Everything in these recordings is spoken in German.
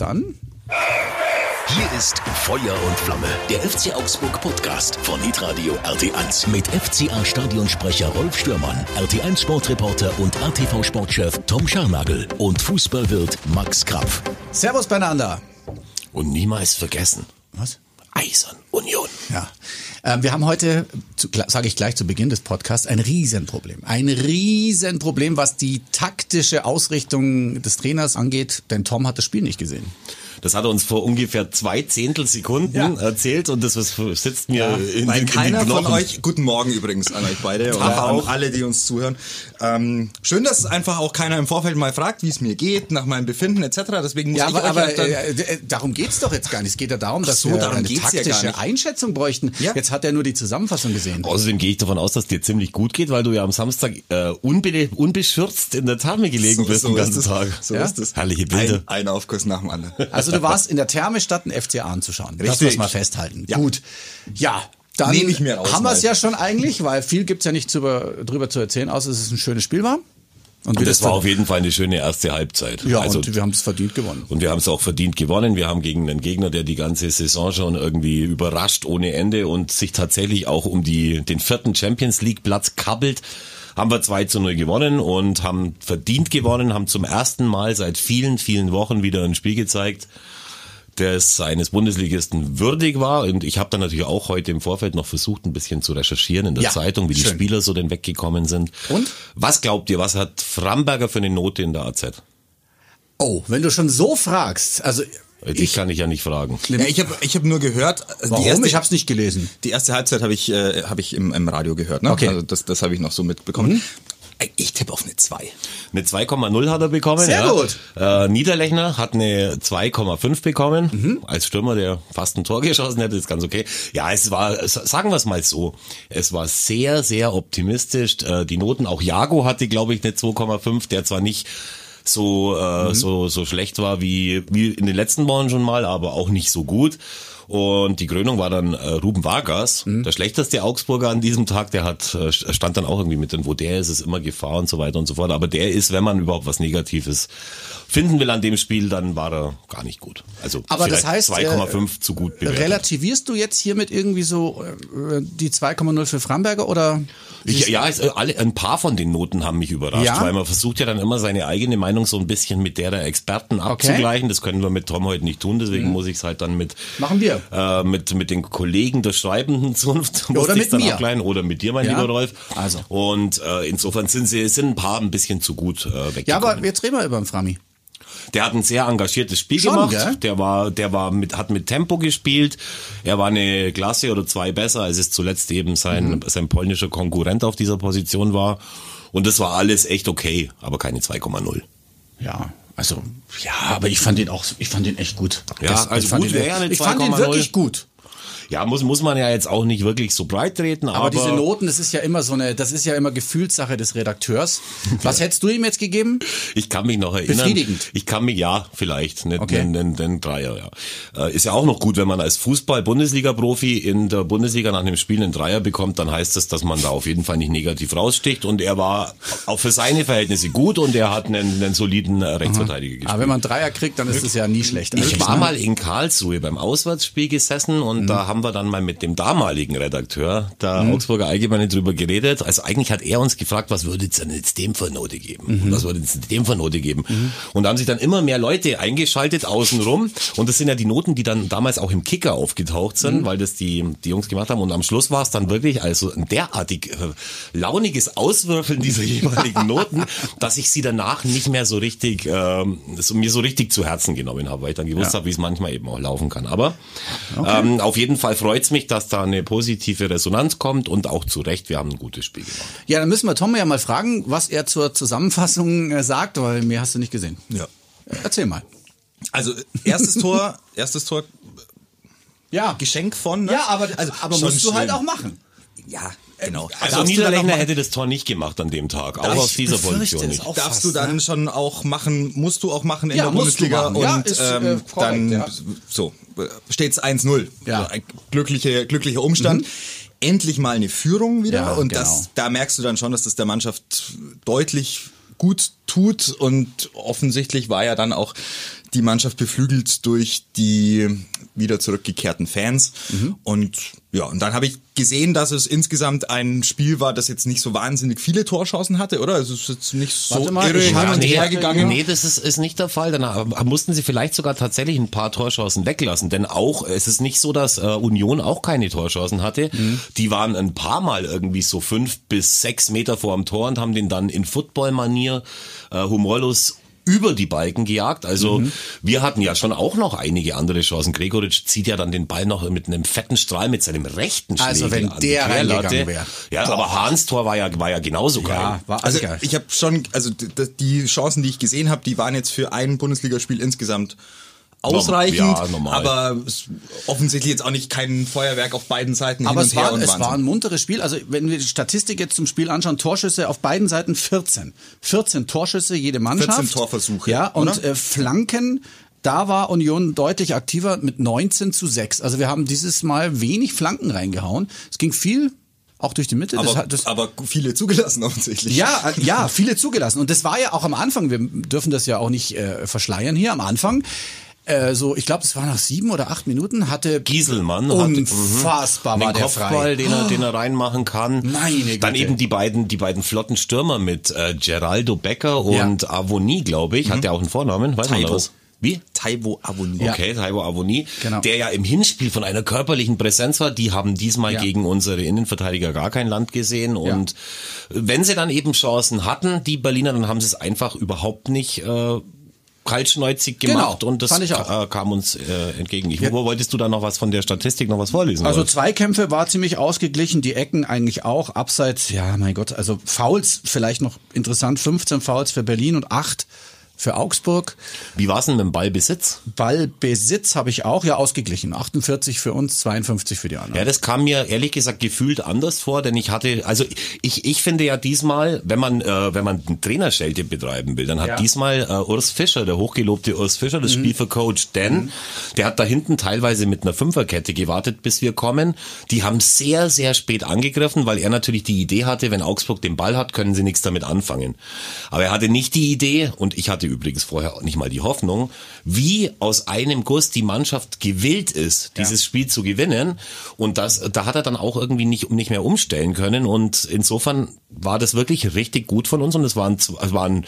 dann Hier ist Feuer und Flamme, der FC Augsburg Podcast von Hitradio RT1 mit FCA Stadionsprecher Rolf Stürmann, RT1 Sportreporter und RTV Sportchef Tom Scharnagel und Fußballwirt Max Krapf. Servus beieinander. Und niemals vergessen. Was? Eisern Union. Ja. Ähm, wir haben heute, sage ich gleich zu Beginn des Podcasts, ein Riesenproblem. Ein Riesenproblem, was die taktische Ausrichtung des Trainers angeht, denn Tom hat das Spiel nicht gesehen. Das hat er uns vor ungefähr zwei Zehntelsekunden Ja. erzählt und das was sitzt mir in, Weil in, in keiner den von Knochen. euch, guten Morgen übrigens an euch beide an auch. alle, die uns zuhören. Ähm, schön, dass einfach auch keiner im Vorfeld mal fragt, wie es mir geht, nach meinem Befinden etc. Deswegen muss Ja, ich aber, euch aber auch dann, äh, äh, darum geht's doch jetzt gar nicht. Es geht ja darum, dass so, wir darum eine geht's ja taktische gar nicht. Einschätzung bräuchten. Ja. Jetzt hat er nur die Zusammenfassung gesehen. Außerdem gehe ich davon aus, dass dir ziemlich gut geht, weil du ja am Samstag äh, unbe unbeschürzt in der Therme gelegen bist den ist ganzen. Tag. So Ja? ist es. Herrliche Bilder. Ein, ein Aufguss nach dem anderen. Also du warst in der Therme statt einen FCA anzuschauen. Das Richtig. muss man festhalten. Ja. Gut. Ja. Dann Nehme ich mir raus, haben wir es ja schon eigentlich, weil viel gibt's ja nicht drüber, drüber zu erzählen, außer dass es ein schönes Spiel war. Und wie das war dann- auf jeden Fall eine schöne erste Halbzeit. Ja, also, und wir haben es verdient gewonnen. Und wir haben es auch verdient gewonnen. Wir haben gegen einen Gegner, der die ganze Saison schon irgendwie überrascht ohne Ende und sich tatsächlich auch um die, den vierten Champions League Platz kabbelt, haben wir 2 zu 0 gewonnen und haben verdient gewonnen, haben zum ersten Mal seit vielen, vielen Wochen wieder ein Spiel gezeigt, das eines Bundesligisten würdig war. Und ich habe dann natürlich auch heute im Vorfeld noch versucht, ein bisschen zu recherchieren in der Ja, Zeitung, wie die schön. Spieler so denn weggekommen sind. Und? Was glaubt ihr, was hat Framberger für eine Note in der AZ? Oh, wenn du schon so fragst, also Ich kann ich ja nicht fragen. Ja, ich habe ich hab nur gehört, äh, warum? die erste, ich habe es nicht gelesen. die erste Halbzeit habe ich, äh, hab ich im, im Radio gehört. Ne? Okay. Mhm. Also das, das habe ich noch so mitbekommen. Äh, Ich tippe auf eine 2. Eine 2,0 hat er bekommen. Sehr ja. gut. Äh, Niederlechner hat eine 2,5 bekommen. Mhm. Als Stürmer, der fast ein Tor geschossen hätte, ist ganz okay. Ja, es war, sagen wir es mal so, es war sehr, sehr optimistisch. Äh, die Noten, auch Jago hatte, glaube ich, eine 2,5, der zwar nicht so, Mhm. äh, so, so schlecht war wie, wie in den letzten Wochen schon mal, aber auch nicht so gut. Und die Krönung war dann äh, Ruben Vargas, Mhm. der schlechteste Augsburger an diesem Tag. Der hat äh, stand dann auch irgendwie mit drin, wo der ist, ist immer Gefahr und so weiter und so fort. Aber der ist, wenn man überhaupt was Negatives finden will an dem Spiel, dann war er gar nicht gut. Also Aber das heißt, 2,5 zu gut bewertet. Relativierst du jetzt hiermit irgendwie so äh, die 2,0 für Framberger oder? Ich, ja, es, äh, alle, ein paar von den Noten haben mich überrascht, Ja? weil man versucht ja dann immer seine eigene Meinung so ein bisschen mit der der Experten abzugleichen. Das können wir mit Tom heute nicht tun, deswegen muss ich es halt dann mit Mhm. Machen wir. Äh, mit mit den Kollegen der schreibenden Zunft musste oder mit dann mir. abgleichen oder mit dir, mein Ja. lieber Rolf. Also. und äh, insofern sind sie sind ein paar ein bisschen zu gut äh, weggekommen. Ja, aber jetzt reden wir über den Frami. Der hat ein sehr engagiertes Spiel Schon, gemacht. gell? Der war, der war mit, hat mit Tempo gespielt. Er war eine Klasse oder zwei besser, als es zuletzt eben sein, Mhm. sein polnischer Konkurrent auf dieser Position war. Und das war alles echt okay, aber keine 2,0. Ja, also ja, aber ich fand den auch, ich fand den echt gut. Ja, Das- also ich fand gut wäre eine Ich fand den 2,0. wirklich gut. Ja, muss, muss man ja jetzt auch nicht wirklich so breit treten, aber, Aber, diese Noten, das ist ja immer so eine, das ist ja immer Gefühlssache des Redakteurs. Was hättest du ihm jetzt gegeben? Ich kann mich noch erinnern. Befriedigend. Ich kann mich, ja, vielleicht, nicht Okay. den, den, den Dreier, ja. Äh, Ist ja auch noch gut, wenn man als Fußball-Bundesliga-Profi in der Bundesliga nach einem Spiel einen Dreier bekommt, dann heißt das, dass man da auf jeden Fall nicht negativ raussticht und er war auch für seine Verhältnisse gut und er hat einen, einen soliden äh, Rechtsverteidiger gespielt. Aber wenn man Dreier kriegt, dann ist es ja nie schlecht. Ich eigentlich, war ne? mal in Karlsruhe beim Auswärtsspiel gesessen und da haben wir dann mal mit dem damaligen Redakteur der Augsburger Allgemeine drüber geredet. Also eigentlich hat er uns gefragt, was würde es denn jetzt dem für Note geben? Was würde es dem für Note geben? Und da haben sich dann immer mehr Leute eingeschaltet außenrum und das sind ja die Noten, die dann damals auch im Kicker aufgetaucht sind, weil das die, die Jungs gemacht haben und am Schluss war es dann wirklich also ein derartig äh, launiges Auswürfeln dieser jeweiligen Noten, dass ich sie danach nicht mehr so richtig, so, mir so richtig zu Herzen genommen habe, weil ich dann gewusst Ja. habe, wie es manchmal eben auch laufen kann. Aber ähm, auf jeden Fall freut's mich, dass da eine positive Resonanz kommt und auch zu Recht, wir haben ein gutes Spiel gemacht. Ja, dann müssen wir Tom ja mal fragen, was er zur Zusammenfassung äh, sagt, weil mir hast du nicht gesehen. Ja. Äh, Erzähl mal. Also erstes Tor, erstes Tor, Ja, Geschenk von. Ne? Ja, aber, also, aber musst du halt auch machen. Ja, genau. Also du dann Niederlechner hätte das Tor nicht gemacht an dem Tag, auch ich aus dieser Position nicht. auch. Darfst fast, du dann ne? schon auch machen, musst du auch machen in Ja, der musst du Bundesliga machen. Ja, und ist, äh, ähm, korrekt, dann ja. so äh, steht's 1-0. Ja. Glückliche, glücklicher Umstand. Endlich mal eine Führung wieder Ja, und genau. das, da merkst du dann schon, dass das der Mannschaft deutlich gut tut und offensichtlich war ja dann auch die Mannschaft beflügelt durch die wieder zurückgekehrten Fans. Mhm. Und ja, und dann habe ich gesehen, dass es insgesamt ein Spiel war, das jetzt nicht so wahnsinnig viele Torchancen hatte, oder? Also es ist jetzt nicht so mal, irre hin und nee, her gegangen. Nee, das ist, ist nicht der Fall. Dann mussten sie vielleicht sogar tatsächlich ein paar Torchancen weglassen. Denn auch, es ist nicht so, dass äh, Union auch keine Torchancen hatte. Mhm. Die waren ein paar Mal irgendwie so fünf bis sechs Meter vor dem Tor und haben den dann in Football-Manier äh, humorlos über die Balken gejagt. Also Mhm. wir hatten ja schon auch noch einige andere Chancen. Gregoritsch zieht ja dann den Ball noch mit einem fetten Strahl mit seinem rechten Schläger Also wenn an der reingegangen wär. Ja, aber Hahns Tor war ja, war ja genauso geil. Ja, war Also geil. ich habe schon, also die Chancen, die ich gesehen habe, die waren jetzt für ein Bundesligaspiel insgesamt ausreichend, Ja, normal. aber es, offensichtlich jetzt auch nicht kein Feuerwerk auf beiden Seiten Aber hin es und her war, und es war ein munteres Spiel. Also wenn wir die Statistik jetzt zum Spiel anschauen, Torschüsse auf beiden Seiten 14. 14 Torschüsse jede Mannschaft. 14 Torversuche, Ja, und oder? äh, Flanken, da war Union deutlich aktiver mit 19 zu 6. Also wir haben dieses Mal wenig Flanken reingehauen. Es ging viel auch durch die Mitte. Das aber, hat- das, aber viele zugelassen offensichtlich. ja, ja, viele zugelassen. Und das war ja auch am Anfang, wir dürfen das ja auch nicht äh, verschleiern hier, am Anfang, äh, so, ich glaube, das war nach sieben oder acht Minuten, hatte Gieselmann hat- unfassbar den war der Kopfball, frei. den er, den er reinmachen kann. Meine Güte. Dann eben die beiden, die beiden flotten Stürmer mit äh, Geraldo Becker und Avoni, glaube ich. Hat der auch einen Vornamen? Weiß man Taibo. das? Wie? Taiwo Abonniert. Ja. Okay, Taibo Avoni, Genau. der ja im Hinspiel von einer körperlichen Präsenz war. Die haben diesmal Ja. gegen unsere Innenverteidiger gar kein Land gesehen. Und wenn sie dann eben Chancen hatten, die Berliner, dann haben sie es einfach überhaupt nicht äh, kaltschneuzig gemacht Genau, und das äh, kam uns äh, entgegen. Ich, Wo wolltest du da noch was von der Statistik noch was vorlesen? Also Rolf? Zweikämpfe war ziemlich ausgeglichen, die Ecken eigentlich auch. Abseits, ja, mein Gott, also Fouls vielleicht noch interessant, 15 Fouls für Berlin und 8 für Augsburg. Wie war's denn mit dem Ballbesitz? Ballbesitz habe ich auch ja ausgeglichen. 48 für uns, 52 für die anderen. Ja, das kam mir ehrlich gesagt gefühlt anders vor, denn ich hatte, also ich, ich finde ja diesmal, wenn man äh, wenn man einen Trainerschelte betreiben will, dann hat Ja. diesmal äh, Urs Fischer, der hochgelobte Urs Fischer, das Spiel vercoacht, denn der hat da hinten teilweise mit einer Fünferkette gewartet, bis wir kommen. Die haben sehr, sehr spät angegriffen, weil er natürlich die Idee hatte, wenn Augsburg den Ball hat, können sie nichts damit anfangen. Aber er hatte nicht die Idee, und ich hatte übrigens vorher auch nicht mal die Hoffnung, wie aus einem Guss die Mannschaft gewillt ist, dieses Spiel zu gewinnen. Und das, da hat er dann auch irgendwie nicht, nicht mehr umstellen können. Und insofern war das wirklich richtig gut von uns und es war ein, es war ein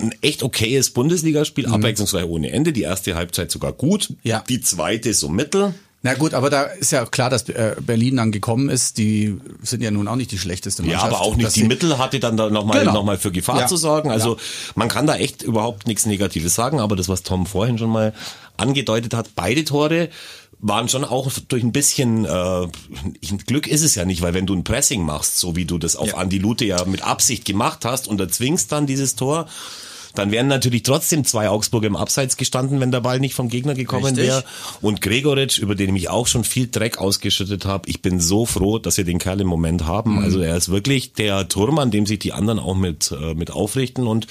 ein echt okayes Bundesligaspiel, abwechslungsreich ohne Ende. Die erste Halbzeit sogar gut. Mhm. Ja. Die zweite so mittel. Na gut, aber da ist ja klar, dass äh, Berlin dann gekommen ist. Die sind ja nun auch nicht die schlechteste Ja, Mannschaft. aber auch nicht die Mittel hatte dann da nochmal Genau. noch mal für Gefahr Ja. zu sorgen. Also Ja. man kann da echt überhaupt nichts Negatives sagen, aber das, was Tom vorhin schon mal angedeutet hat, beide Tore waren schon auch durch ein bisschen äh, Glück ist es ja nicht, weil wenn du ein Pressing machst, so wie du das auf Ja. Andi Lute ja mit Absicht gemacht hast und erzwingst dann dieses Tor, dann wären natürlich trotzdem zwei Augsburger im Abseits gestanden, wenn der Ball nicht vom Gegner gekommen wäre. Und Gregoritsch, über den ich auch schon viel Dreck ausgeschüttet habe, ich bin so froh, dass wir den Kerl im Moment haben. Mhm. Also er ist wirklich der Turm, an dem sich die anderen auch mit, äh, mit aufrichten und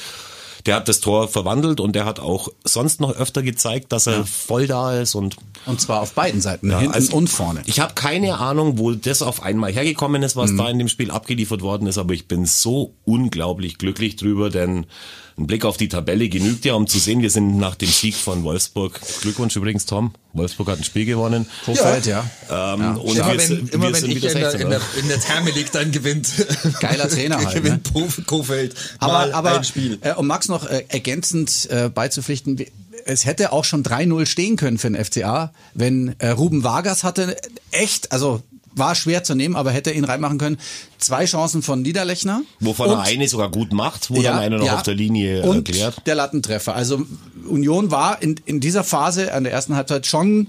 der hat das Tor verwandelt und der hat auch sonst noch öfter gezeigt, dass er voll da ist und Und zwar auf beiden Seiten, Ja, hinten also und vorne. Ich habe keine Ahnung, wo das auf einmal hergekommen ist, Mhm. was da in dem Spiel abgeliefert worden ist, aber ich bin so unglaublich glücklich drüber, denn ein Blick auf die Tabelle genügt ja, um zu sehen, wir sind nach dem Sieg von Wolfsburg. Glückwunsch übrigens, Tom. Wolfsburg hat ein Spiel gewonnen. Hofeld, ja. Ähm, Und Immer wir, wenn, immer wir wenn ich in der, 16. in, der, in der Therme liegt, dann gewinnt. Geiler Trainer halt, gewinnt ne? Kofeld Aber, aber ein Spiel. Äh, um Max noch äh, ergänzend äh, beizupflichten, es hätte auch schon 3-0 stehen können für den FCA, wenn äh, Ruben Vargas hatte echt, also war schwer zu nehmen, aber hätte ihn reinmachen können. Zwei Chancen von Niederlechner. Wovon Und- er eine sogar gut macht, wo dann einer noch auf der Linie und erklärt. der Lattentreffer. Also Union war in, in dieser Phase an der ersten Halbzeit schon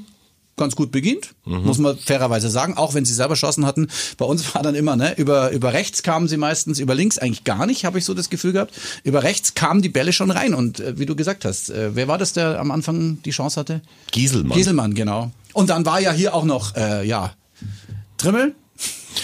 ganz gut beginnt, Mhm. muss man fairerweise sagen, auch wenn sie selber Chancen hatten. Bei uns war dann immer, ne, über, über rechts kamen sie meistens, über links eigentlich gar nicht, habe ich so das Gefühl gehabt. Über rechts kamen die Bälle schon rein und äh, wie du gesagt hast, äh, wer war das, der am Anfang die Chance hatte? Gieselmann. Gieselmann, genau. Und dann war ja hier auch noch, äh, ja, Trimmel,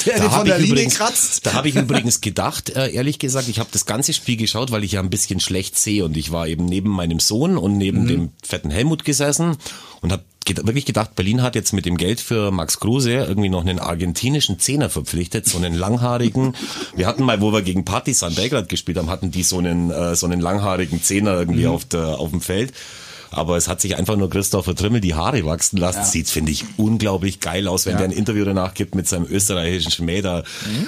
der den Da habe ich, übrigens, da hab ich übrigens gedacht, äh, ehrlich gesagt, ich habe das ganze Spiel geschaut, weil ich ja ein bisschen schlecht sehe und ich war eben neben meinem Sohn und neben Mhm. dem fetten Helmut gesessen und habe wirklich gedacht, Berlin hat jetzt mit dem Geld für Max Kruse irgendwie noch einen argentinischen Zehner verpflichtet, so einen langhaarigen. Wir hatten mal, wo wir gegen Partizan Belgrad gespielt haben, hatten die so einen äh, so einen langhaarigen Zehner irgendwie Mhm. auf der auf dem Feld. Aber es hat sich einfach nur Christopher Trimmel die Haare wachsen lassen. Sieht, finde ich, unglaublich geil aus, wenn Ja. der ein Interview danach gibt mit seinem österreichischen Schmäh. Da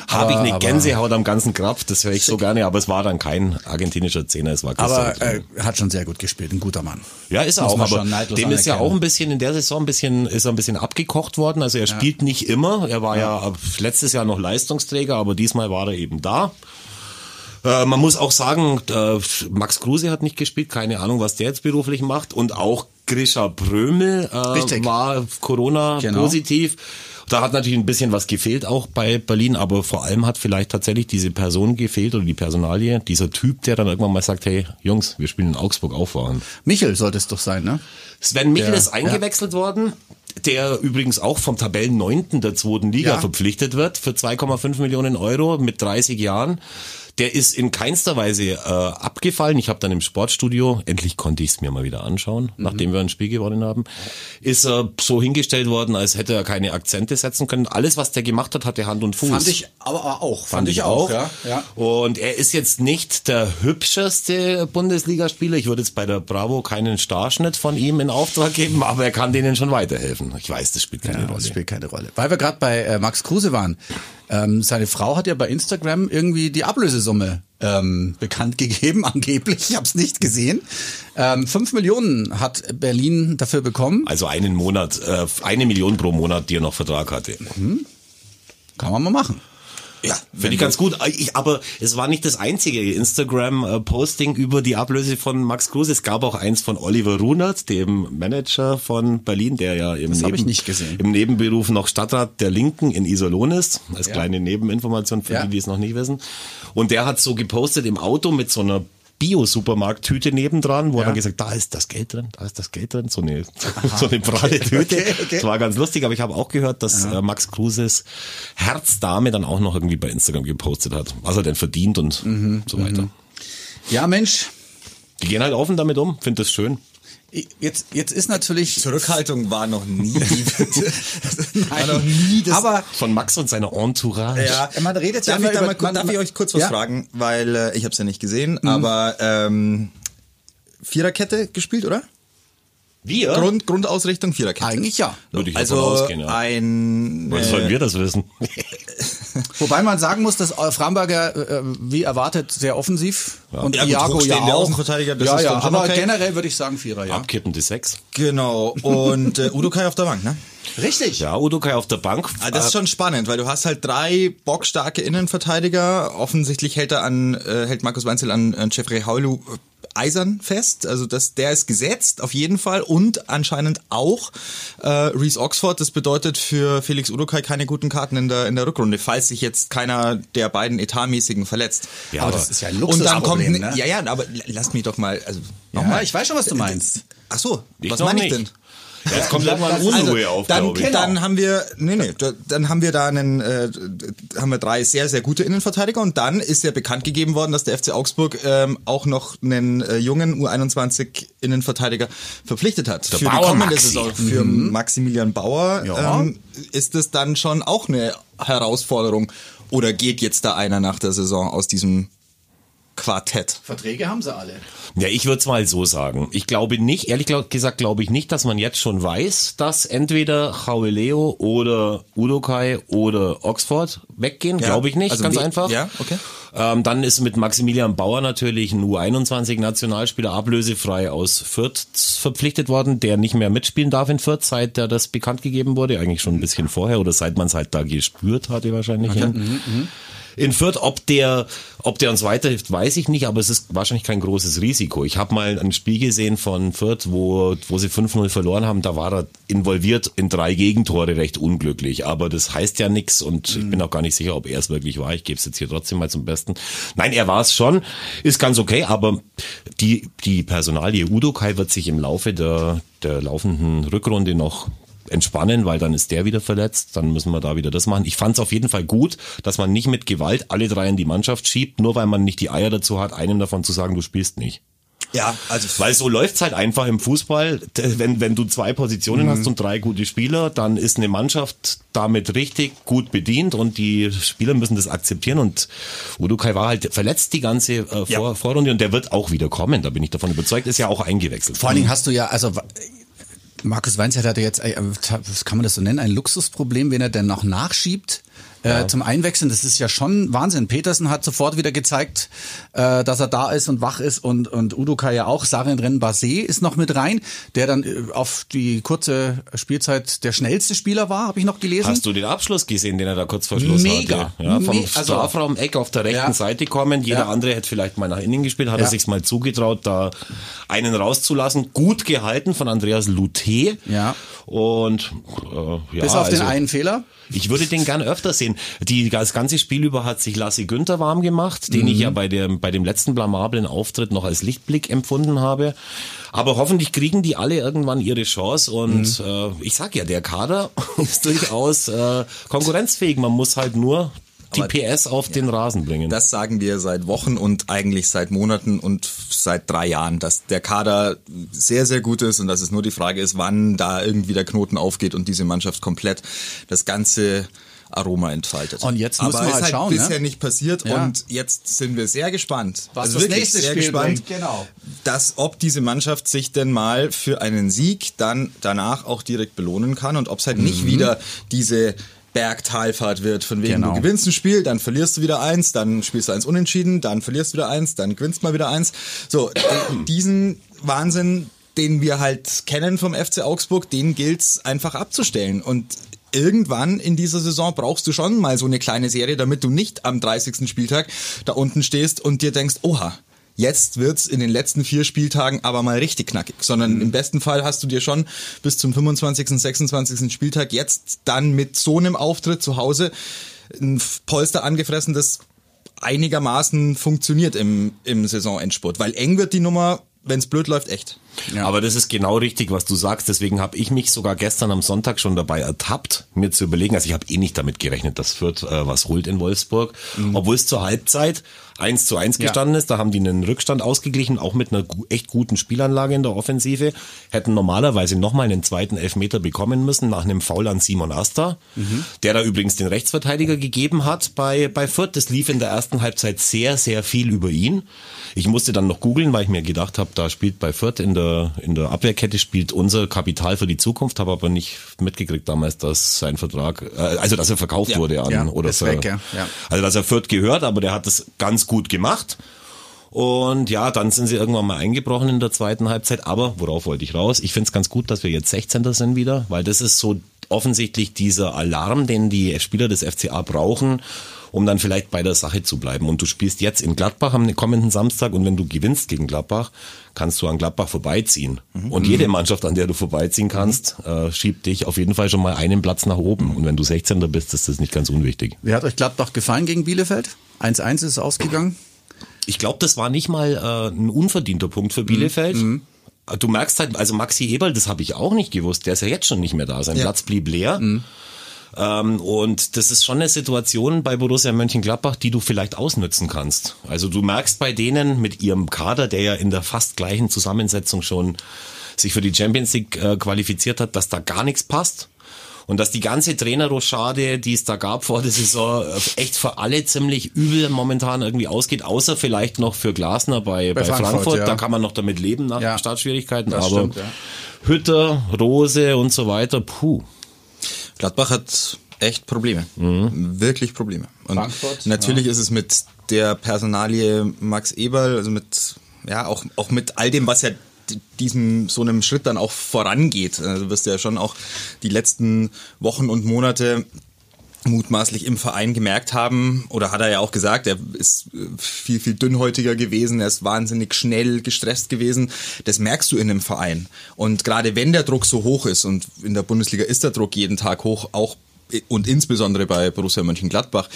habe ich eine Gänsehaut am ganzen Krapf. Das höre ich so gerne. Aber es war dann kein argentinischer Zehner, es war Christopher Aber Trimmel. äh, hat schon sehr gut gespielt, ein guter Mann. Ja, ist er auch, aber dem ist ja anerkennen. auch ein bisschen in der Saison ein bisschen ist er ein bisschen abgekocht worden. Also er spielt nicht immer. Er war ja. letztes Jahr noch Leistungsträger, aber diesmal war er eben da. Äh, man muss auch sagen, äh, Max Kruse hat nicht gespielt, keine Ahnung, was der jetzt beruflich macht. Und auch Grisha Brömel äh, war Corona Genau. positiv. Da hat natürlich ein bisschen was gefehlt auch bei Berlin, aber vor allem hat vielleicht tatsächlich diese Person gefehlt oder die Personalie, dieser Typ, der dann irgendwann mal sagt, hey Jungs, wir spielen in Augsburg aufwachen. Michel sollte es doch sein, ne? Sven Michel Der- ist eingewechselt worden, der übrigens auch vom Tabellenneunten der zweiten Liga Ja. verpflichtet wird für 2,5 Millionen Euro mit 30 Jahren. Der ist in keinster Weise äh, abgefallen. Ich habe dann im Sportstudio, endlich konnte ich es mir mal wieder anschauen, Mhm. nachdem wir ein Spiel gewonnen haben, ist er so hingestellt worden, als hätte er keine Akzente setzen können. Alles, was der gemacht hat, hatte Hand und Fuß. Fand ich aber auch. Fand ich auch. ja. ja. Und er ist jetzt nicht der hübscheste Bundesligaspieler. Ich würde jetzt bei der Bravo keinen Starschnitt von ihm in Auftrag geben, aber er kann denen schon weiterhelfen. Ich weiß, das spielt keine Ja, Rolle. das spielt keine Rolle. Weil wir gerade bei äh, Max Kruse waren. Ähm, seine Frau hat ja bei Instagram irgendwie die Ablösesumme ähm, bekannt gegeben, angeblich. Ich habe es nicht gesehen. Ähm, fünf Millionen hat Berlin dafür bekommen. Also einen Monat, äh, eine Million pro Monat, die er noch Vertrag hatte. Kann man mal machen. Ja, finde ich ganz gut. Ich, aber es war nicht das einzige Instagram-Posting über die Ablöse von Max Kruse. Es gab auch eins von Oliver Runert, dem Manager von Berlin, der ja im, gesehen. im Nebenberuf noch Stadtrat der Linken in Iserlohn ist. Als kleine Nebeninformation für Ja. die, die es noch nicht wissen. Und der hat so gepostet im Auto mit so einer Bio-Supermarkt-Tüte nebendran, wo er Ja. dann gesagt, da ist das Geld drin, da ist das Geld drin, so eine, so eine pralle Tüte. okay, okay. Das war ganz lustig, aber ich habe auch gehört, dass äh, Max Kruses Herzdame dann auch noch irgendwie bei Instagram gepostet hat, was er denn verdient und Mhm, so weiter. Ja, Mensch. Die gehen halt offen damit um, finde das schön. Jetzt, jetzt ist natürlich. Zurückhaltung war noch nie, war noch nie das. Aber Von Max und seiner Entourage. ja, Man redet ja darf, immer ich, da über- mal, darf ich euch kurz was Ja. fragen, weil äh, ich habe es ja nicht gesehen, aber ähm, Viererkette gespielt, oder? Wir? Grund, Grundausrichtung Viererkette. eigentlich ja. Würde ich also ausgehen, ja. ein Was äh, sollen wir das wissen? Wobei man sagen muss, dass äh, Framberger, äh, wie erwartet, sehr offensiv. Und Ja, gut, Iago ja auch. Außenverteidiger, das ja, ist ja, aber okay. generell würde ich sagen Vierer, ja. Abkippende Sechs. genau und äh, Udo Kai auf der Bank, ne? Richtig. Ja, Udo Kai auf der Bank. Ah, das ist schon spannend, weil du hast halt drei bockstarke Innenverteidiger. Offensichtlich hält er an, äh, hält Markus Weinzel an, an Jeffrey Haulu äh, eisern fest. Also das, der ist gesetzt auf jeden Fall und anscheinend auch äh, Reese Oxford. Das bedeutet für Felix Udokai keine guten Karten in der in der Rückrunde, falls sich jetzt keiner der beiden etatmäßigen verletzt. Ja, aber aber das ist ja ein und dann kommt Luxusproblem, ne? ja ja, aber lasst mich doch mal also Ja, nochmal. ich weiß schon, was du meinst. Ach so, Ich was meine ich denn? Ja, jetzt kommt irgendwann Unruhe auf, dann, glaube ich. dann haben wir, nee, nee, da, dann haben wir da einen, äh, haben wir drei sehr, sehr gute Innenverteidiger und dann ist ja bekannt gegeben worden, dass der FC Augsburg ähm, auch noch einen äh, jungen U21 Innenverteidiger verpflichtet hat. Der für Bauer die kommende Maxi. Saison. Für Maximilian Bauer Ja. ähm, ist es dann schon auch eine Herausforderung. Oder geht jetzt da einer nach der Saison aus diesem Quartett? Verträge haben sie alle. Ja, ich würde es mal so sagen. Ich glaube nicht, ehrlich gesagt glaube ich nicht, dass man jetzt schon weiß, dass entweder Leo oder Udokai oder Oxford weggehen. Glaube ich nicht, Also ganz we- einfach. Ja, okay. Ähm, dann ist mit Maximilian Bauer natürlich ein U21-Nationalspieler ablösefrei aus Fürth verpflichtet worden, der nicht mehr mitspielen darf in Fürth, seit der das bekannt gegeben wurde. Eigentlich schon ein bisschen vorher oder seit man es halt da gespürt hatte wahrscheinlich. in, in Fürth, ob der, ob der uns weiterhilft, weiß ich nicht, aber es ist wahrscheinlich kein großes Risiko. Ich habe mal ein Spiel gesehen von Fürth, wo, wo sie 5-0 verloren haben, da war er involviert in drei Gegentore recht unglücklich, aber das heißt ja nichts und ich bin auch gar nicht sicher, ob er es wirklich war. Ich gebe es jetzt hier trotzdem mal zum Besten. Nein, er war es schon, ist ganz okay, aber die, die Personalie Udokai wird sich im Laufe der, der laufenden Rückrunde noch entspannen, weil dann ist der wieder verletzt, dann müssen wir da wieder das machen. Ich fand es auf jeden Fall gut, dass man nicht mit Gewalt alle drei in die Mannschaft schiebt, nur weil man nicht die Eier dazu hat, einem davon zu sagen, du spielst nicht. Ja, also Weil so läuft's halt einfach im Fußball. Wenn, wenn du zwei Positionen Mhm. hast und drei gute Spieler, dann ist eine Mannschaft damit richtig gut bedient und die Spieler müssen das akzeptieren. Und Udukai war halt verletzt die ganze äh, Vor Ja. Vorrunde und der wird auch wieder kommen, da bin ich davon überzeugt. Ist ja auch eingewechselt. Vor allen Dingen hast du ja, also Markus Weinzert hatte jetzt, äh, was kann man das so nennen, ein Luxusproblem, wenn er denn noch nachschiebt. Äh, zum Einwechseln, das ist ja schon Wahnsinn. Petersen hat sofort wieder gezeigt, äh, dass er da ist und wach ist und, und Udoka ja auch. Sarin Ren Basé ist noch mit rein, der dann äh, auf die kurze Spielzeit der schnellste Spieler war, habe ich noch gelesen. Hast du den Abschluss gesehen, den er da kurz vor Schluss Mega. hatte? Ja, vom Me- also- Strafraum-Eck auf der rechten Ja. Seite kommen. Jeder Ja. andere hätte vielleicht mal nach innen gespielt, hat Ja. er sich's mal zugetraut, da einen rauszulassen. Gut gehalten von Andreas Lute. Ja. Und äh, ja, Bis auf den also, einen Fehler. Ich würde den gern öfter sehen. Die, das ganze Spiel über hat sich Lassi Günther warm gemacht, den Mhm. ich ja bei dem, bei dem letzten blamablen Auftritt noch als Lichtblick empfunden habe. Aber hoffentlich kriegen die alle irgendwann ihre Chance und Mhm. äh, ich sag ja, der Kader ist durchaus äh, konkurrenzfähig. Man muss halt nur die Aber- PS auf den Rasen bringen. Das sagen wir seit Wochen und eigentlich seit Monaten und seit drei Jahren, dass der Kader sehr, sehr gut ist und dass es nur die Frage ist, wann da irgendwie der Knoten aufgeht und diese Mannschaft komplett das ganze Aroma entfaltet. Und jetzt muss man ist halt halt schauen, ne? bisher nicht passiert Ja. und jetzt sind wir sehr gespannt. Was also das nächste sehr Spiel gespannt, bringt, genau. dass ob diese Mannschaft sich denn mal für einen Sieg dann danach auch direkt belohnen kann und ob es halt nicht wieder diese Bergtalfahrt wird, von wegen Genau. du gewinnst ein Spiel, dann verlierst du wieder eins, dann spielst du eins unentschieden, dann verlierst du wieder eins, dann gewinnst mal wieder eins. So, äh, diesen Wahnsinn, den wir halt kennen vom FC Augsburg, den gilt's einfach abzustellen. Und irgendwann in dieser Saison brauchst du schon mal so eine kleine Serie, damit du nicht am 30. Spieltag da unten stehst und dir denkst, oha, Jetzt wird's in den letzten vier Spieltagen aber mal richtig knackig, sondern im besten Fall hast du dir schon bis zum 25., 26. Spieltag jetzt dann mit so einem Auftritt zu Hause ein Polster angefressen, das einigermaßen funktioniert im, im Saisonendspurt, weil eng wird die Nummer, wenn's blöd läuft, echt. Aber das ist genau richtig, was du sagst. Deswegen habe ich mich sogar gestern am Sonntag schon dabei ertappt, mir zu überlegen. Also ich habe eh nicht damit gerechnet, dass Fürth äh, was holt in Wolfsburg. Obwohl es zur Halbzeit 1 zu 1 Ja. gestanden ist. Da haben die einen Rückstand ausgeglichen, auch mit einer gu echt guten Spielanlage in der Offensive. Hätten normalerweise nochmal einen zweiten Elfmeter bekommen müssen nach einem Foul an Simon Asta, der da übrigens den Rechtsverteidiger gegeben hat bei, bei Fürth. Das lief in der ersten Halbzeit sehr, sehr viel über ihn. Ich musste dann noch googeln, weil ich mir gedacht habe, da spielt bei Fürth in der, in der Abwehrkette spielt unser Kapital für die Zukunft, habe aber nicht mitgekriegt damals, dass sein Vertrag, äh, also dass er verkauft Ja. wurde an Ja, oder für, weg, ja. Ja. also dass er Fürth gehört, aber der hat das ganz gut gemacht. Und ja, dann sind sie irgendwann mal eingebrochen in der zweiten Halbzeit. Aber worauf wollte ich raus? Ich finde es ganz gut, dass wir jetzt 16. sind wieder, weil das ist so offensichtlich dieser Alarm, den die Spieler des FCA brauchen, um dann vielleicht bei der Sache zu bleiben. Und du spielst jetzt in Gladbach am kommenden Samstag und wenn du gewinnst gegen Gladbach, kannst du an Gladbach vorbeiziehen. Und jede Mannschaft, an der du vorbeiziehen kannst, äh, schiebt dich auf jeden Fall schon mal einen Platz nach oben. Und wenn du 16. bist, ist das nicht ganz unwichtig. Wie hat euch Gladbach gefallen gegen Bielefeld? 1-1 ist es ausgegangen. Ich glaube, das war nicht mal äh, ein unverdienter Punkt für Bielefeld. Du merkst halt, also Maxi Eberl, das habe ich auch nicht gewusst, der ist ja jetzt schon nicht mehr da. Sein Ja. Platz blieb leer. Ähm, und das ist schon eine Situation bei Borussia Mönchengladbach, die du vielleicht ausnützen kannst. Also du merkst bei denen mit ihrem Kader, der ja in der fast gleichen Zusammensetzung schon sich für die Champions League äh, qualifiziert hat, dass da gar nichts passt. Und dass die ganze Trainerrochade, die es da gab vor der Saison, echt für alle ziemlich übel momentan irgendwie ausgeht, außer vielleicht noch für Glasner bei, bei, Frankfurt, Frankfurt. ja. Da kann man noch damit leben nach Ja. Startschwierigkeiten. Das Aber stimmt, ja. Hütter, Rose und so weiter, puh. Gladbach hat echt Probleme. Wirklich Probleme. Und Frankfurt, natürlich ist es mit der Personalie Max Eberl, also mit, ja, auch, auch mit all dem, was ja d- diesem so einem Schritt dann auch vorangeht. Also du wirst ja schon auch die letzten Wochen und Monate mutmaßlich im Verein gemerkt haben, oder hat er ja auch gesagt, er ist äh, viel, viel dünnhäutiger gewesen, er ist wahnsinnig schnell gestresst gewesen. Das merkst du in einem Verein. Und gerade wenn der Druck so hoch ist, und in der Bundesliga ist der Druck jeden Tag hoch, auch und insbesondere bei Borussia Mönchengladbach,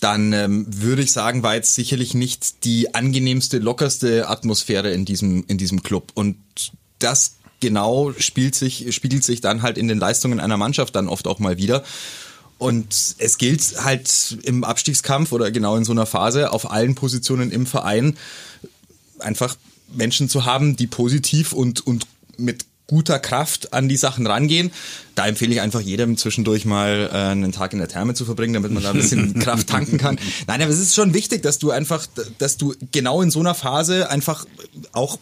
dann ähm, würde ich sagen, war jetzt sicherlich nicht die angenehmste, lockerste Atmosphäre in diesem, in diesem Club. Und das genau spielt sich, spiegelt sich dann halt in den Leistungen einer Mannschaft dann oft auch mal wieder. Und es gilt halt im Abstiegskampf oder genau in so einer Phase auf allen Positionen im Verein einfach Menschen zu haben, die positiv und, und mit guter Kraft an die Sachen rangehen. Da empfehle ich einfach jedem zwischendurch mal äh, einen Tag in der Therme zu verbringen, damit man da ein bisschen Kraft tanken kann. Nein, aber es ist schon wichtig, dass du einfach, dass du genau in so einer Phase einfach auch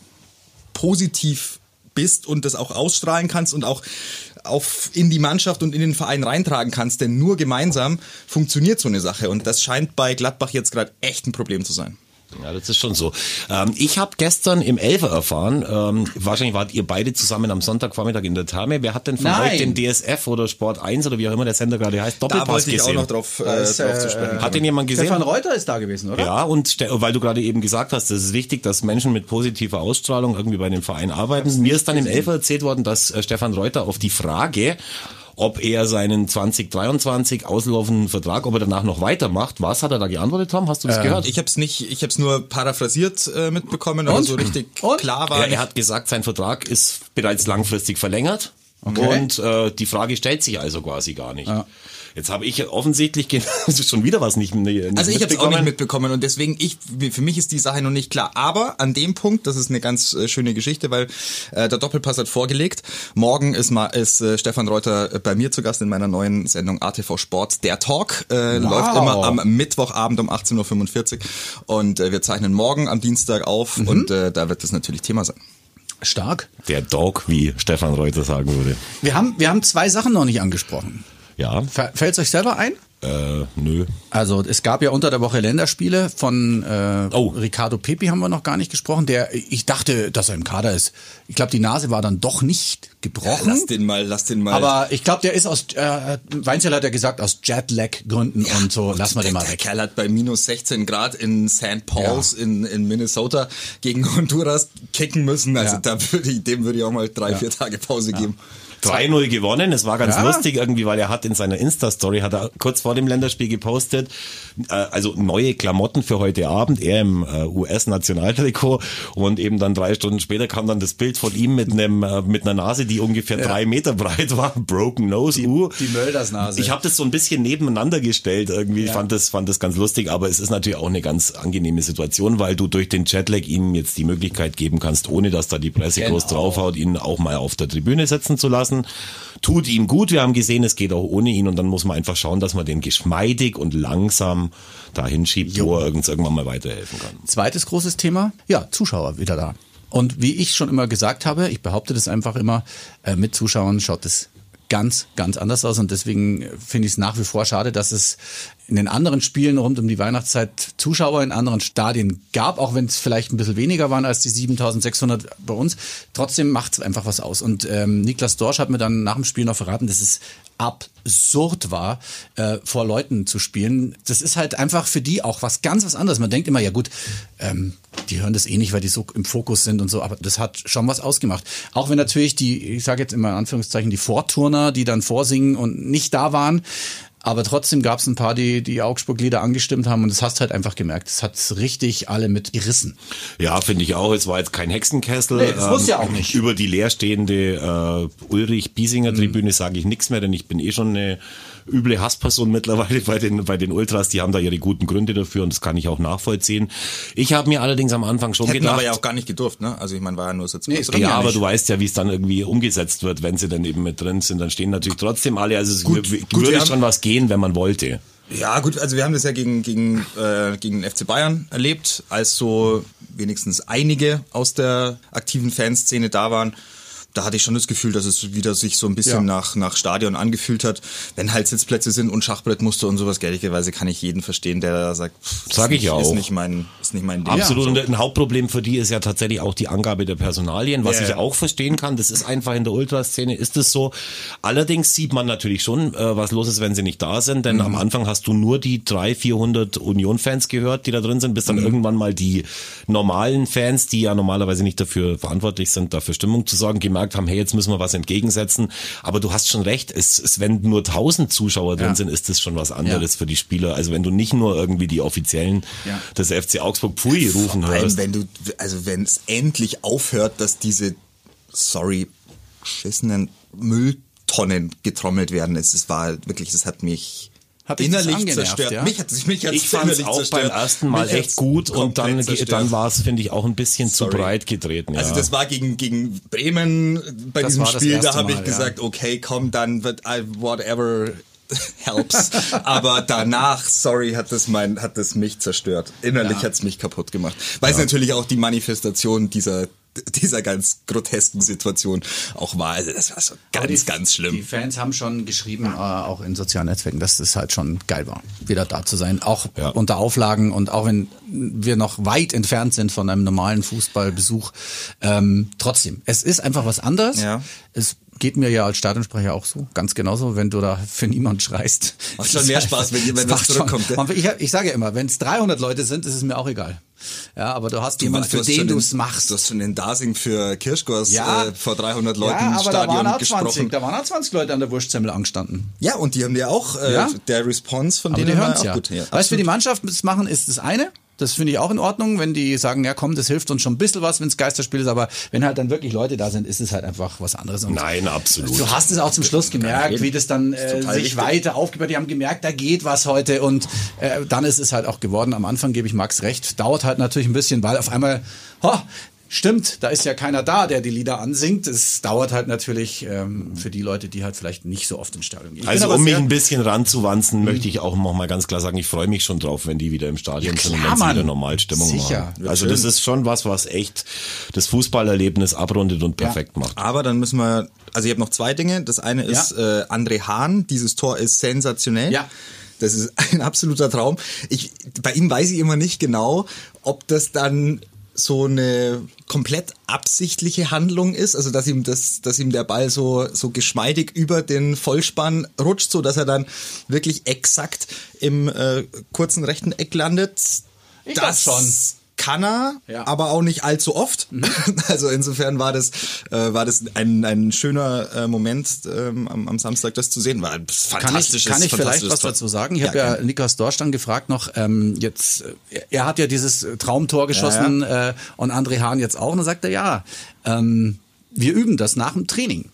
positiv bist und das auch ausstrahlen kannst und auch auf in die Mannschaft und in den Verein reintragen kannst, denn nur gemeinsam funktioniert so eine Sache und das scheint bei Gladbach jetzt gerade echt ein Problem zu sein. Ja, das ist schon so. Ähm, ich habe gestern im Elfer erfahren, ähm, wahrscheinlich wart ihr beide zusammen am Sonntagvormittag in der Therme. Wer hat denn von Nein. euch den DSF oder Sport 1 oder wie auch immer der Sender gerade heißt, Da Doppelpass wollte ich gesehen? auch noch drauf, äh, Da ist, drauf äh, zu sprechen. Hat den jemand gesehen? Stefan Reuter ist da gewesen, oder? Ja, und weil du gerade eben gesagt hast, es ist wichtig, dass Menschen mit positiver Ausstrahlung irgendwie bei dem Verein arbeiten. Mir ist dann im Elfer erzählt worden, dass äh, Stefan Reuter auf die Frage, ob er seinen 2023 auslaufenden Vertrag, ob er danach noch weitermacht, was hat er da geantwortet, Tom? Hast du das gehört? Ich habe es nicht, ich habe es nur paraphrasiert äh, mitbekommen, aber so richtig Und? klar war er, er hat gesagt, sein Vertrag ist bereits langfristig verlängert. Okay. Und äh, die Frage stellt sich also quasi gar nicht. Jetzt habe ich offensichtlich gen- schon wieder was nicht, nicht Also ich habe es auch nicht mitbekommen. und deswegen ich für mich ist die Sache noch nicht klar. Aber an dem Punkt, das ist eine ganz äh, schöne Geschichte, weil äh, der Doppelpass hat vorgelegt. Morgen ist mal ist äh, Stefan Reuter äh, bei mir zu Gast in meiner neuen Sendung ATV Sport. Der Talk äh, läuft immer am Mittwochabend um 18:45 Uhr und äh, wir zeichnen morgen am Dienstag auf und äh, da wird das natürlich Thema sein. Stark. Der Dog, wie Stefan Reuter sagen würde. Wir haben, wir haben zwei Sachen noch nicht angesprochen. Ja, Fällt es euch selber ein? äh, nö. Also es gab ja unter der Woche Länderspiele von äh, Oh. Ricardo Pepi haben wir noch gar nicht gesprochen. Der, ich dachte, dass er im Kader ist. Ich glaube, die Nase war dann doch nicht gebrochen. Lass den mal, lass den mal. aber ich glaube, der ist aus, äh, Weinzel hat ja gesagt, aus Jetlag-Gründen und so, lass mal den mal der weg. Kerl hat bei minus 16 Grad in St. Paul's in, in Minnesota gegen Honduras kicken müssen. Also Ja. da würde ich, dem würde ich auch mal drei, vier Tage Pause geben. 3-0 gewonnen. Es war ganz Ja. lustig irgendwie, weil er hat in seiner Insta-Story, hat er kurz vor dem Länderspiel gepostet, äh, also neue Klamotten für heute Abend, er im äh, US-Nationaltrikot und eben dann drei Stunden später kam dann das Bild von ihm mit einem äh, mit einer Nase, die ungefähr drei Meter breit war, Broken Nose. uh. die Möldersnase. Ich habe das so ein bisschen nebeneinander gestellt irgendwie. Ich fand das, fand das ganz lustig, aber es ist natürlich auch eine ganz angenehme Situation, weil du durch den Jetlag ihm jetzt die Möglichkeit geben kannst, ohne dass da die Presse groß Genau. draufhaut, ihn auch mal auf der Tribüne setzen zu lassen. Tut ihm gut. Wir haben gesehen, es geht auch ohne ihn und dann muss man einfach schauen, dass man den geschmeidig und langsam dahin schiebt, wo er irgend- irgendwann mal weiterhelfen kann. Zweites großes Thema, ja, Zuschauer wieder da. Und wie ich schon immer gesagt habe, ich behaupte das einfach immer, äh, mit Zuschauern schaut es ganz, ganz anders aus. Und deswegen finde ich es nach wie vor schade, dass es in den anderen Spielen rund um die Weihnachtszeit Zuschauer in anderen Stadien gab, auch wenn es vielleicht ein bisschen weniger waren als die 7600 bei uns. Trotzdem macht es einfach was aus. Und ähm, Niklas Dorsch hat mir dann nach dem Spiel noch verraten, dass es absurd war, äh, vor Leuten zu spielen. Das ist halt einfach für die auch was ganz was anderes. Man denkt immer, ja gut, ähm, die hören das eh nicht, weil die so im Fokus sind und so, aber das hat schon was ausgemacht. Auch wenn natürlich die, ich sage jetzt immer in Anführungszeichen, die Vorturner, die dann vorsingen und nicht da waren, aber trotzdem gab es ein paar, die die Augsburg-Lieder angestimmt haben und das hast halt einfach gemerkt. Das hat richtig alle mit gerissen. Ja, finde ich auch. Es war jetzt kein Hexenkessel. Nee, das muss ja auch nicht. Über die leerstehende äh, Ulrich-Biesinger-Tribüne sage ich nichts mehr, denn ich bin eh schon eine üble Hassperson mittlerweile bei den, bei den Ultras. Die haben da ihre guten Gründe dafür und das kann ich auch nachvollziehen. Ich habe mir allerdings am Anfang schon Hätten gedacht... aber ja auch gar nicht gedurft, ne? Also ich meine, war ja nur Sitzplatz. Nee, ja, ja aber nicht. du weißt ja, wie es dann irgendwie umgesetzt wird, wenn sie dann eben mit drin sind. Dann stehen natürlich trotzdem alle. Also es würde schon was gehen, wenn man wollte. Ja, gut, also wir haben das ja gegen, gegen, äh, gegen den FC Bayern erlebt, als so wenigstens einige aus der aktiven Fanszene da waren. Da hatte ich schon das Gefühl, dass es wieder sich so ein bisschen Ja. nach, nach Stadion angefühlt hat. Wenn halt Sitzplätze sind und Schachbrettmuster und sowas, ehrlicherweise kann ich jeden verstehen, der da sagt, pff, ist Sag ich nicht, ja Ist auch. nicht mein, ist nicht mein Ding. Absolut. So. Und ein Hauptproblem für die ist ja tatsächlich auch die Angabe der Personalien, was Ja, ich auch verstehen kann. Das ist einfach in der Ultraszene ist es so. Allerdings sieht man natürlich schon, äh, was los ist, wenn sie nicht da sind. Denn Mhm. am Anfang hast du nur die 300, 400 Union-Fans gehört, die da drin sind, bis Mhm. dann irgendwann mal die normalen Fans, die ja normalerweise nicht dafür verantwortlich sind, dafür Stimmung zu sorgen, gemerkt haben, hey, jetzt müssen wir was entgegensetzen. Aber du hast schon recht, es, es wenn nur 1000 Zuschauer drin Ja. sind, ist das schon was anderes Ja. für die Spieler. Also wenn du nicht nur irgendwie die offiziellen Ja. des FC Augsburg Pfui rufen Vor allem, hörst. wenn du, also wenn es endlich aufhört, dass diese, sorry, beschissenen Mülltonnen getrommelt werden. Es, es war wirklich, das hat mich Hat innerlich angenervt, zerstört. ja? Mich hat mich hat's Ich fand es auch zerstört. beim ersten Mal Mich echt gut und dann, zerstört. dann war es, finde ich, auch ein bisschen Sorry. zu breit getreten. Ja. Also das war gegen, gegen Bremen bei Das diesem Spiel, da habe ich ja. gesagt, okay, komm, dann wird I, whatever helps. Aber danach, sorry, hat das mein, hat das mich zerstört. Innerlich Ja. hat's mich kaputt gemacht. Weil es natürlich auch die Manifestation dieser dieser ganz grotesken Situation auch war. Also das war so ganz, die, ganz schlimm. Die Fans haben schon geschrieben, äh, auch in sozialen Netzwerken, dass es halt schon geil war, wieder da zu sein. Auch Ja. unter Auflagen und auch wenn wir noch weit entfernt sind von einem normalen Fußballbesuch. Ähm, trotzdem, es ist einfach was anderes. Ja. Es geht mir ja als Stadionsprecher auch so, ganz genauso, wenn du da für niemand schreist. Macht schon mehr Spaß, wenn jemand macht zurückkommt, Schon, ich, ich sage ja immer, wenn es 300 Leute sind, ist es mir auch egal. Ja, aber du hast jemanden, für den du es machst. Du hast schon den Dasing für Kirschgors Ja. äh, vor 300 Leuten ja, im aber da waren Stadion auch 20, gesprochen. da waren auch 20 Leute an der Wurstsemmel angestanden. Ja, und die haben ja auch, äh, Ja. der Response von Aber die denen war hören auch ja. gut. Ja, weißt du, für die. Mannschaft das machen ist das eine. Das finde ich auch in Ordnung, wenn die sagen, ja komm, das hilft uns schon ein bisschen was, wenn es Geisterspiel ist, aber wenn halt dann wirklich Leute da sind, ist es halt einfach was anderes. Und Nein, absolut. Du hast es auch zum Schluss gemerkt, wie das dann äh, sich wichtig. weiter aufgebaut. Die haben gemerkt, da geht was heute und äh, dann ist es halt auch geworden. Am Anfang gebe ich Max recht. Dauert halt natürlich ein bisschen, weil auf einmal, ho, stimmt, da ist ja keiner da, der die Lieder ansingt. Es dauert halt natürlich ähm, für die Leute, die halt vielleicht nicht so oft ins Stadion gehen. Ich Also um mich ein bisschen ranzuwanzen, möchte ich auch noch mal ganz klar sagen, ich freue mich schon drauf, wenn die wieder im Stadion Ja, sind und klar, wenn sie wieder Normalstimmung Sicher. machen. Also das ist schon was, was echt das Fußballerlebnis abrundet und perfekt macht. Aber dann müssen wir, also ich habe noch zwei Dinge. Das eine ist äh, André Hahn. Dieses Tor ist sensationell. Ja. Das ist ein absoluter Traum. Ich, bei ihm weiß ich immer nicht genau, ob das dann so eine komplett absichtliche Handlung ist, also dass ihm das, dass ihm der Ball so so geschmeidig über den Vollspann rutscht, so dass er dann wirklich exakt im äh, kurzen rechten Eck landet. Ich das schon. Kann er, Ja. Mhm. aber auch nicht allzu oft. Also insofern war das, äh, war das ein, ein schöner äh, Moment ähm, am, am Samstag, das zu sehen. War ein Kann ich, fantastisches, kann ich vielleicht fantastisches was dazu sagen? Ich habe ja. Niklas Dorsch dann gefragt noch, ähm, jetzt, äh, er hat ja dieses Traumtor geschossen Äh, und André Hahn jetzt auch. Und dann sagt er, ja, ähm, wir üben das nach dem Training.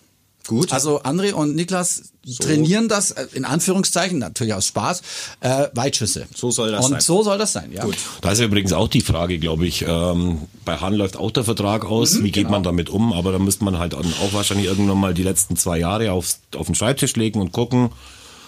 Gut. Also André und Niklas trainieren das, äh, in Anführungszeichen, natürlich aus Spaß, äh, Weitschüsse. So soll das und sein. so soll das sein, ja. Gut. Da ist ja übrigens auch die Frage, glaube ich, ähm, bei Hahn läuft auch der Vertrag aus, Mhm, wie geht genau. man damit um, aber da müsste man halt auch wahrscheinlich irgendwann mal die letzten zwei Jahre aufs, auf den Schreibtisch legen und gucken,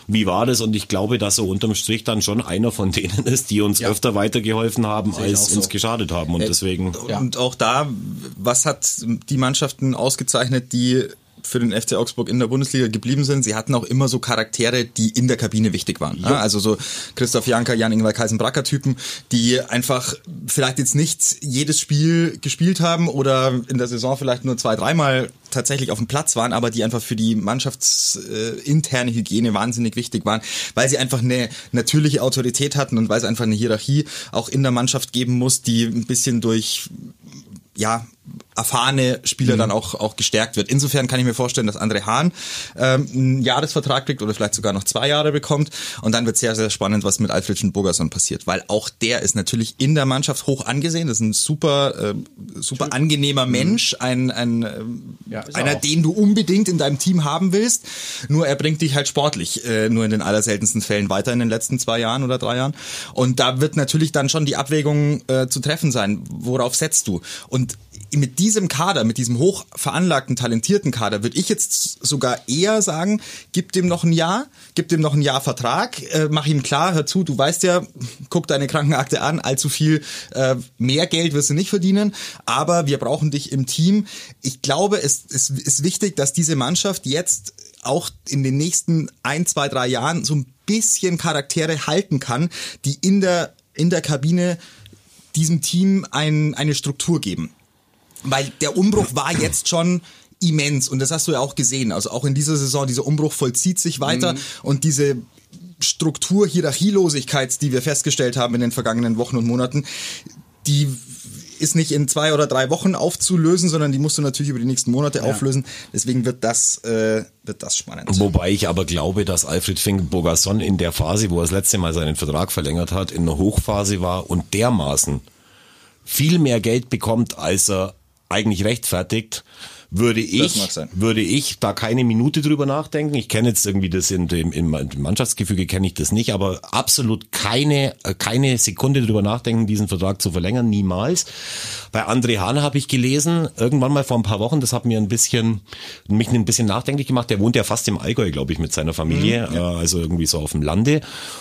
wie war das und ich glaube, dass er unterm Strich dann schon einer von denen ist, die uns Ja. öfter weitergeholfen haben, als so. uns geschadet haben und deswegen... Und auch da, was hat die Mannschaften ausgezeichnet, die für den FC Augsburg in der Bundesliga geblieben sind. Sie hatten auch immer so Charaktere, die in der Kabine wichtig waren. Ja. Also so Christoph Janker, Jan-Ingwer Kaisenbracker Typen, die einfach vielleicht jetzt nicht jedes Spiel gespielt haben oder in der Saison vielleicht nur zwei, dreimal tatsächlich auf dem Platz waren, aber die einfach für die mannschaftsinterne interne Hygiene wahnsinnig wichtig waren, weil sie einfach eine natürliche Autorität hatten und weil es einfach eine Hierarchie auch in der Mannschaft geben muss, die ein bisschen durch ja, erfahrene Spieler dann auch, auch gestärkt wird. Insofern kann ich mir vorstellen, dass André Hahn ähm, einen Jahresvertrag kriegt oder vielleicht sogar noch zwei Jahre bekommt. Und dann wird sehr, sehr spannend, was mit Alfredchen Bogerson passiert. Weil auch der ist natürlich in der Mannschaft hoch angesehen. Das ist ein super, äh, super angenehmer Mensch, ein, ein ähm, Ja, er einer, den du unbedingt in deinem Team haben willst. Nur er bringt dich halt sportlich äh, nur in den allerseltensten Fällen weiter in den letzten zwei Jahren oder drei Jahren. Und da wird natürlich dann schon die Abwägung äh, zu treffen sein. Worauf setzt du? Und mit diesem Kader, mit diesem hoch veranlagten, talentierten Kader, würde ich jetzt sogar eher sagen, gib dem noch ein Jahr, gib dem noch ein Jahr Vertrag, äh, mach ihm klar, hör zu, du weißt ja, guck deine Krankenakte an, allzu viel äh, mehr Geld wirst du nicht verdienen, aber wir brauchen dich im Team. Ich glaube, es, es ist wichtig, dass diese Mannschaft jetzt auch in den nächsten ein, zwei, drei Jahren so ein bisschen Charaktere halten kann, die in der, in der Kabine diesem Team ein, eine Struktur geben. Weil der Umbruch war jetzt schon immens und das hast du ja auch gesehen. Also auch in dieser Saison, dieser Umbruch vollzieht sich weiter und diese Struktur, Hierarchielosigkeit, die wir festgestellt haben in den vergangenen Wochen und Monaten, die ist nicht in zwei oder drei Wochen aufzulösen, sondern die musst du natürlich über die nächsten Monate auflösen. Deswegen wird das, äh, wird das spannend. Wobei ich aber glaube, dass Alfred Fink Bogasson in der Phase, wo er das letzte Mal seinen Vertrag verlängert hat, in einer Hochphase war und dermaßen viel mehr Geld bekommt, als er eigentlich rechtfertigt, würde ich, würde ich da keine Minute drüber nachdenken. Ich kenne jetzt irgendwie das in dem, im Mannschaftsgefüge kenne ich das nicht, aber absolut keine, äh, keine Sekunde drüber nachdenken, diesen Vertrag zu verlängern, niemals. Bei André Hahn habe ich gelesen, irgendwann mal vor ein paar Wochen, das hat mir ein bisschen, mich ein bisschen nachdenklich gemacht. Der wohnt ja fast im Allgäu, glaube ich, mit seiner Familie, äh, also irgendwie so auf dem Lande.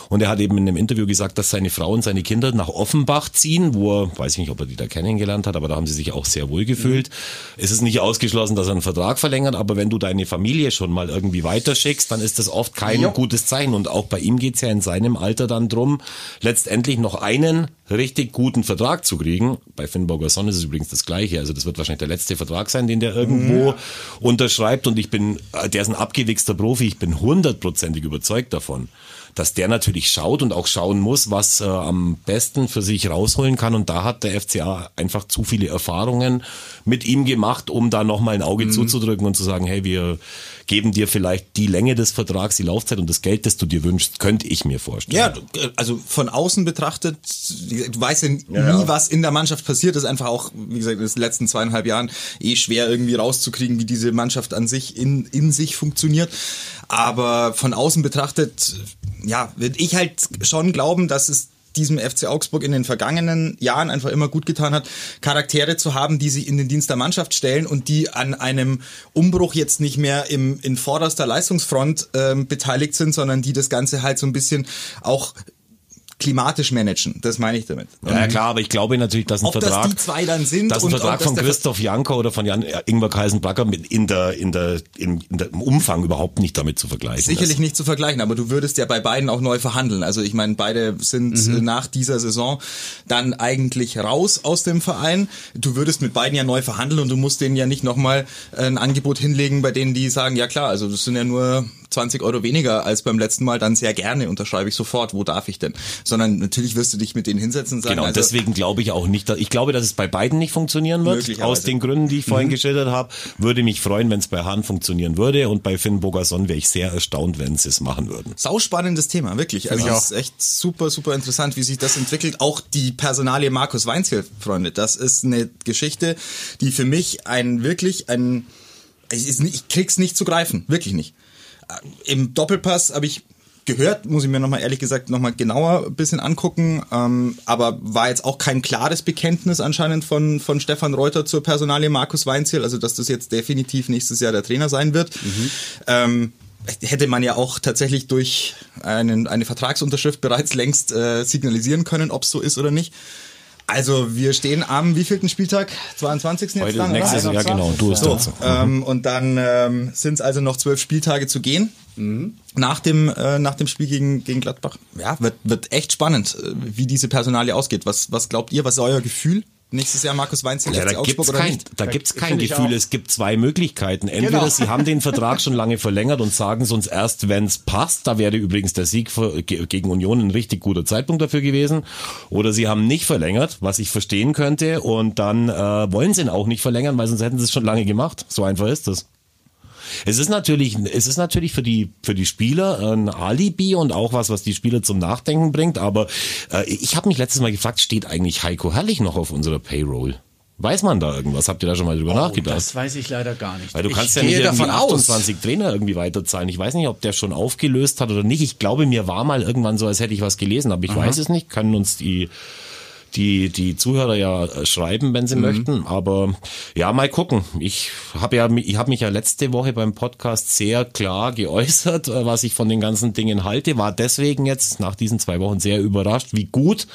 Und er hat eben in einem Interview gesagt, dass seine Frau und seine Kinder nach Offenbach ziehen, wo er, weiß ich nicht, ob er die da kennengelernt hat, aber da haben sie sich auch sehr wohl gefühlt. Es ist nicht ausgeschlossen, dass er einen Vertrag verlängert, aber wenn du deine Familie schon mal irgendwie weiterschickst, dann ist das oft kein gutes Zeichen. Und auch bei ihm geht's ja in seinem Alter dann drum, letztendlich noch einen richtig guten Vertrag zu kriegen. Bei Finn Bogerson ist es übrigens das Gleiche. Also das wird wahrscheinlich der letzte Vertrag sein, den der irgendwo unterschreibt. Und ich bin, äh, der ist ein abgewichster Profi. Ich bin hundertprozentig überzeugt davon, dass der natürlich schaut und auch schauen muss, was äh, am besten für sich rausholen kann. Und da hat der FCA einfach zu viele Erfahrungen mit ihm gemacht, um da nochmal ein Auge zuzudrücken und zu sagen, hey, wir geben dir vielleicht die Länge des Vertrags, die Laufzeit und das Geld, das du dir wünschst, könnte ich mir vorstellen. Ja, also von außen betrachtet, du weißt ja nie, was in der Mannschaft passiert. Das ist einfach auch, wie gesagt, in den letzten zweieinhalb Jahren eh schwer irgendwie rauszukriegen, wie diese Mannschaft an sich in, in sich funktioniert. Aber von außen betrachtet, ja, würde ich halt schon glauben, dass es diesem FC Augsburg in den vergangenen Jahren einfach immer gut getan hat, Charaktere zu haben, die sich in den Dienst der Mannschaft stellen und die an einem Umbruch jetzt nicht mehr im, in vorderster Leistungsfront ähm, beteiligt sind, sondern die das Ganze halt so ein bisschen auch klimatisch managen. Das meine ich damit. Ja, klar, aber ich glaube natürlich, dass ein Ob das Vertrag, die zwei dann sind dass ein und Vertrag das von Christoph Janker oder von Jan äh, Ingwer Kaisenbracker mit in der, in der, in, in der, im Umfang überhaupt nicht damit zu vergleichen Sicherlich ist. nicht zu vergleichen, aber du würdest ja bei beiden auch neu verhandeln. Also ich meine, beide sind äh, nach dieser Saison dann eigentlich raus aus dem Verein. Du würdest mit beiden ja neu verhandeln und du musst denen ja nicht nochmal ein Angebot hinlegen, bei denen die sagen, ja klar, also das sind ja nur 20 Euro weniger als beim letzten Mal, dann sehr gerne unterschreibe ich sofort, wo darf ich denn? Sondern natürlich wirst du dich mit denen hinsetzen und sagen, Genau, also, deswegen glaube ich auch nicht, dass, ich glaube, dass es bei beiden nicht funktionieren wird. Aus den Gründen, die ich vorhin Mhm. geschildert habe. Würde mich freuen, wenn es bei Hahn funktionieren würde. Und bei Finn Bogerson wäre ich sehr erstaunt, wenn sie es machen würden. Sauspannendes Thema, wirklich. Also ich es ist echt super, super interessant, wie sich das entwickelt. Auch die Personalie Markus Weinziel, Freunde, das ist eine Geschichte, die für mich ein wirklich ein ich krieg's nicht zu greifen, wirklich nicht. Äh, Im Doppelpass habe ich gehört, muss ich mir nochmal ehrlich gesagt nochmal genauer ein bisschen angucken, ähm, aber war jetzt auch kein klares Bekenntnis anscheinend von, von Stefan Reuter zur Personalie Markus Weinziel, also dass das jetzt definitiv nächstes Jahr der Trainer sein wird. Ähm, hätte man ja auch tatsächlich durch einen, eine Vertragsunterschrift bereits längst äh, signalisieren können, ob es so ist oder nicht. Also wir stehen am wievielten Spieltag? 22. jetzt Heute dann, nächstes oder? Jahr, genau. Du hast So, dazu. ähm, und dann ähm, sind es also noch zwölf Spieltage zu gehen. Nach dem äh, nach dem Spiel gegen gegen Gladbach. Ja, wird wird echt spannend, äh, wie diese Personalie ausgeht. Was was glaubt ihr? Was ist euer Gefühl? Nächstes Jahr Markus Weinziel Ja, FC da Augsburg gibt's oder kein, nicht? da gibt's kein Gefühl. Es gibt zwei Möglichkeiten. Entweder Genau. sie haben den Vertrag schon lange verlängert und sagen es uns erst, wenn's passt. Da wäre übrigens der Sieg für, ge- gegen Union ein richtig guter Zeitpunkt dafür gewesen. Oder sie haben nicht verlängert, was ich verstehen könnte. Und dann äh, wollen sie ihn auch nicht verlängern, weil sonst hätten sie es schon lange gemacht. So einfach ist das. Es ist natürlich, es ist natürlich für die für die Spieler ein Alibi und auch was, was die Spieler zum Nachdenken bringt. Aber äh, ich habe mich letztes Mal gefragt, steht eigentlich Heiko Herrlich noch auf unserer Payroll? Weiß man da irgendwas? Habt ihr da schon mal drüber nachgedacht? Das weiß ich leider gar nicht. Weil du ich kannst ja nicht davon aus. 28 Trainer irgendwie weiterzahlen. Ich weiß nicht, ob der schon aufgelöst hat oder nicht. Ich glaube, mir war mal irgendwann so, als hätte ich was gelesen, aber ich weiß es nicht. Können uns die die die Zuhörer ja äh, schreiben, wenn sie Mhm. möchten. Aber ja, mal gucken. Ich habe ja ich habe mich ja letzte Woche beim Podcast sehr klar geäußert, äh, was ich von den ganzen Dingen halte. War deswegen jetzt nach diesen zwei Wochen sehr überrascht, wie gut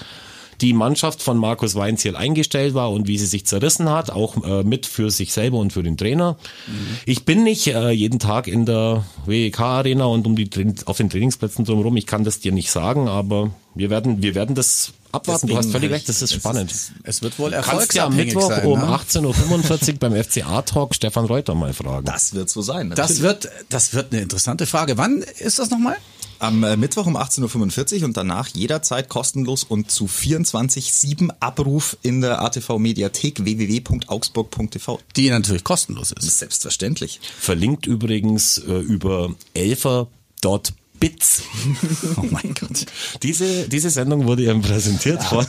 die Mannschaft von Markus Weinziel eingestellt war und wie sie sich zerrissen hat, auch äh, mit für sich selber und für den Trainer. Ich bin nicht äh, jeden Tag in der WEK-Arena und um die auf den Trainingsplätzen drumherum. Ich kann das dir nicht sagen, aber wir werden, wir werden das abwarten. du hast Deswegen völlig recht, das ist es spannend. Es wird wohl Du kannst ja am erfolgsabhängig Mittwoch sein. um ne? 18.45 Uhr beim FCA-Talk Stefan Reuter mal fragen. Das wird so sein. Das wird, das wird eine interessante Frage. Wann ist das nochmal? Am äh, Mittwoch um 18.45 Uhr und danach jederzeit kostenlos und zu 24-7 Abruf in der ATV Mediathek www.augsburg.tv. Die natürlich kostenlos ist. Selbstverständlich. Verlinkt übrigens äh, über Bits. Oh mein Gott. Diese, diese Sendung wurde Ihnen präsentiert von.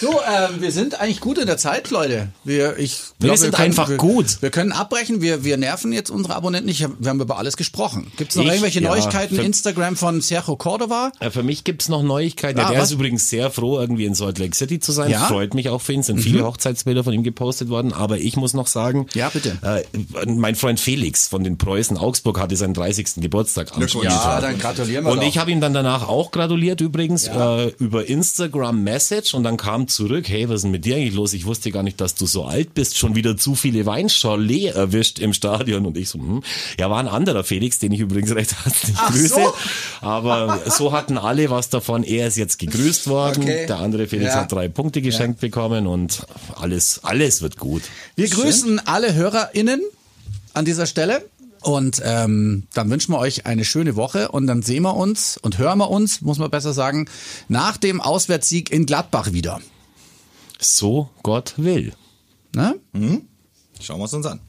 So, ähm, wir sind eigentlich gut in der Zeit, Leute. Wir, ich Wir glaub, sind können, einfach wir, gut. Wir können abbrechen. Wir, wir nerven jetzt unsere Abonnenten nicht. Wir haben über alles gesprochen. Gibt es noch Ich- irgendwelche ja, Neuigkeiten? für- Instagram von Sergio Cordova? Für mich gibt's noch Neuigkeiten. Ah, der was? ist übrigens sehr froh, irgendwie in Salt Lake City zu sein. Ja? Mhm. Freut mich auch für ihn. Sind viele Hochzeitsbilder von ihm gepostet worden. Aber ich muss noch sagen, Ja, bitte. Äh, mein Freund Felix von den Preußen Augsburg hatte seinen 30. Geburtstag am. Ja, dann gratulieren wir Und doch. ich habe ihm dann danach auch gratuliert übrigens äh, über Instagram Message und dann kam zurück, hey, was ist denn mit dir eigentlich los? Ich wusste gar nicht, dass du so alt bist, schon wieder zu viele Weinschorlee erwischt im Stadion und ich so, hm. ja, war ein anderer Felix, den ich übrigens recht herzlich Ach grüße, so. aber so hatten alle was davon. Er ist jetzt gegrüßt worden, Okay. der andere Felix Ja. hat drei Punkte geschenkt bekommen und alles, alles wird gut. Wir grüßen alle HörerInnen an dieser Stelle. Und ähm, dann wünschen wir euch eine schöne Woche und dann sehen wir uns und hören wir uns, muss man besser sagen, nach dem Auswärtssieg in Gladbach wieder. So Gott will. Ne? Schauen wir es uns an.